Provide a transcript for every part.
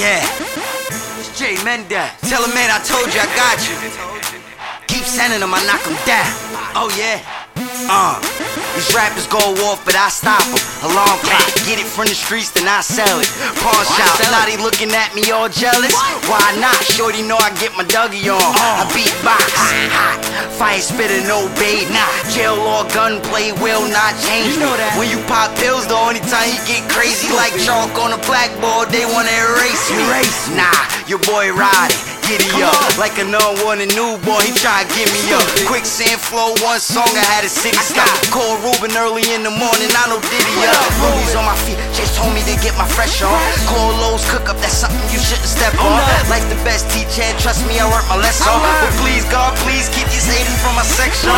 Yeah. It's J Mendez. Tell him, man, I told you I got you. Keep sending them, I knock them down. Oh, yeah. Uh, these rappers go off, but I stop them. Alarm clock, get it from the streets, then I sell it. Pawn shop, now they looking at me all jealous. Why not? Shorty know I get my Dougie on. I beat box, hot, fire spitter, no bait. Nah, jail or gunplay will not change me. When you pop pills, the only time you get crazy like chalk on a blackboard, they wanna erase me. Nah, your boy riding giddy up. Like an unwanted newborn, he try to get me up. Quicksand flow, one song, I had a city stop. Call Ruben early in the morning, I know Diddy up. Ruby's on my feet, just told me to get my fresh on. Call Lowe's cook up, that's something you shouldn't step on. Like the best teacher, and trust me, I learned my lesson. But please, God, please keep these haters from my section.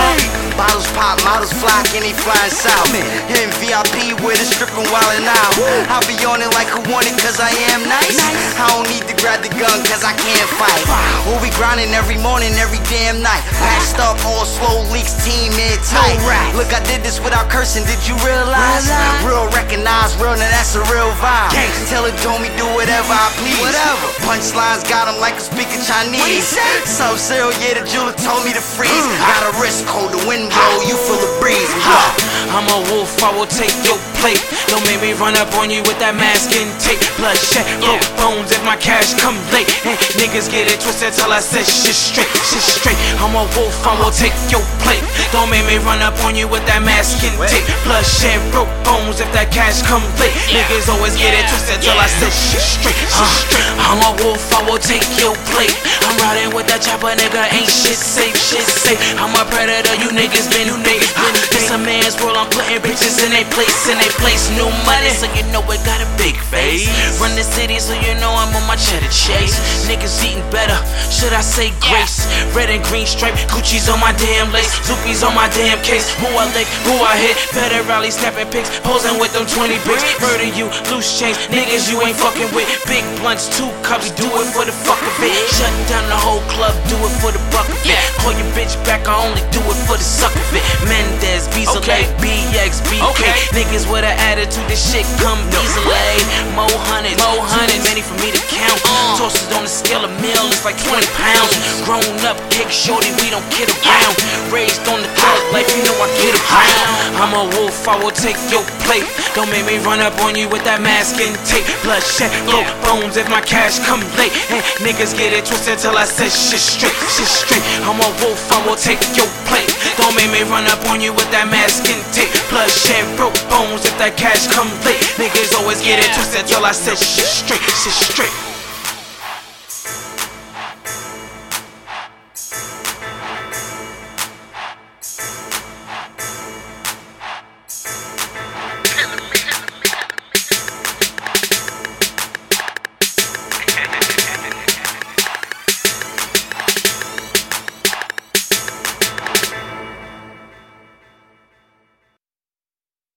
Pop, models fly, and they flying south. Hitting VIP with a stripping while and out. I'll be on it like who want it, cause I am nice. I don't need to grab the gun, cause I can't fight. We'll be grinding every morning, every damn night. Patched up, all slow leaks, team in tight. Look, I did this without cursing, did you realize? Real recognize, real, now that's a real vibe. Tell it, told me do whatever I please. Whatever. Punchlines got him like I'm speaking Chinese. Sub Zero, yeah, the jeweler told me to freeze. Got a wrist cold, the wind blow, you feel the breeze. I'm a wolf, I will take your plate. Don't make me run up on you with that mask and tape. Bloodshed, broke bones if my cash come late. And niggas get it twisted till I say shit straight, shit straight. I'm a wolf, I will take your plate. Don't make me run up on you with that mask and tape. Bloodshed, broke bones if that cash come late. Niggas always get it twisted till I say shit straight, shit uh. straight. I'm a wolf, I will take your plate. I'm riding with that chopper, nigga, ain't shit safe, shit safe. I'm a predator, you niggas been, you niggas been. This a man's world, I'm putting bitches in they place, in they place. New money, so you know I got a big face. Run the city, so you know I'm on my cheddar chase. Niggas eating better, should I say grace? Red and green stripe, Gucci's on my damn lace, Zupi's on my damn case. Who I lick, who I hit, better rally, snapping pics, posing with them 20 bricks. Murder you, loose change, niggas you ain't fucking with. Big blunts, two cups, do it for the fuck of it. Shut down the whole club, do it for the buck of it. Call your bitch back, I only do it for the suck of it. Mendez, Beasley, Okay. BX, BK. Okay. Niggas with an attitude, this shit come easily. Mo hundreds, mo hundreds, many for me to count. Uh. Tosses on the scale of meal, it's like 20 pounds. Grown up, kick shorty, we don't kid around. Raised on the thug life, you know I get around. I'm a wolf, I will take your Don't make me run up on you with that mask and tape. Bloodshed, broke bones if my cash come late. And niggas get it twisted till I say shit straight, shit straight. I'm a wolf, I will take your plate. Don't make me run up on you with that mask and tape. Bloodshed, broke bones if that cash come late. Niggas always get it twisted till I say shit straight, shit straight.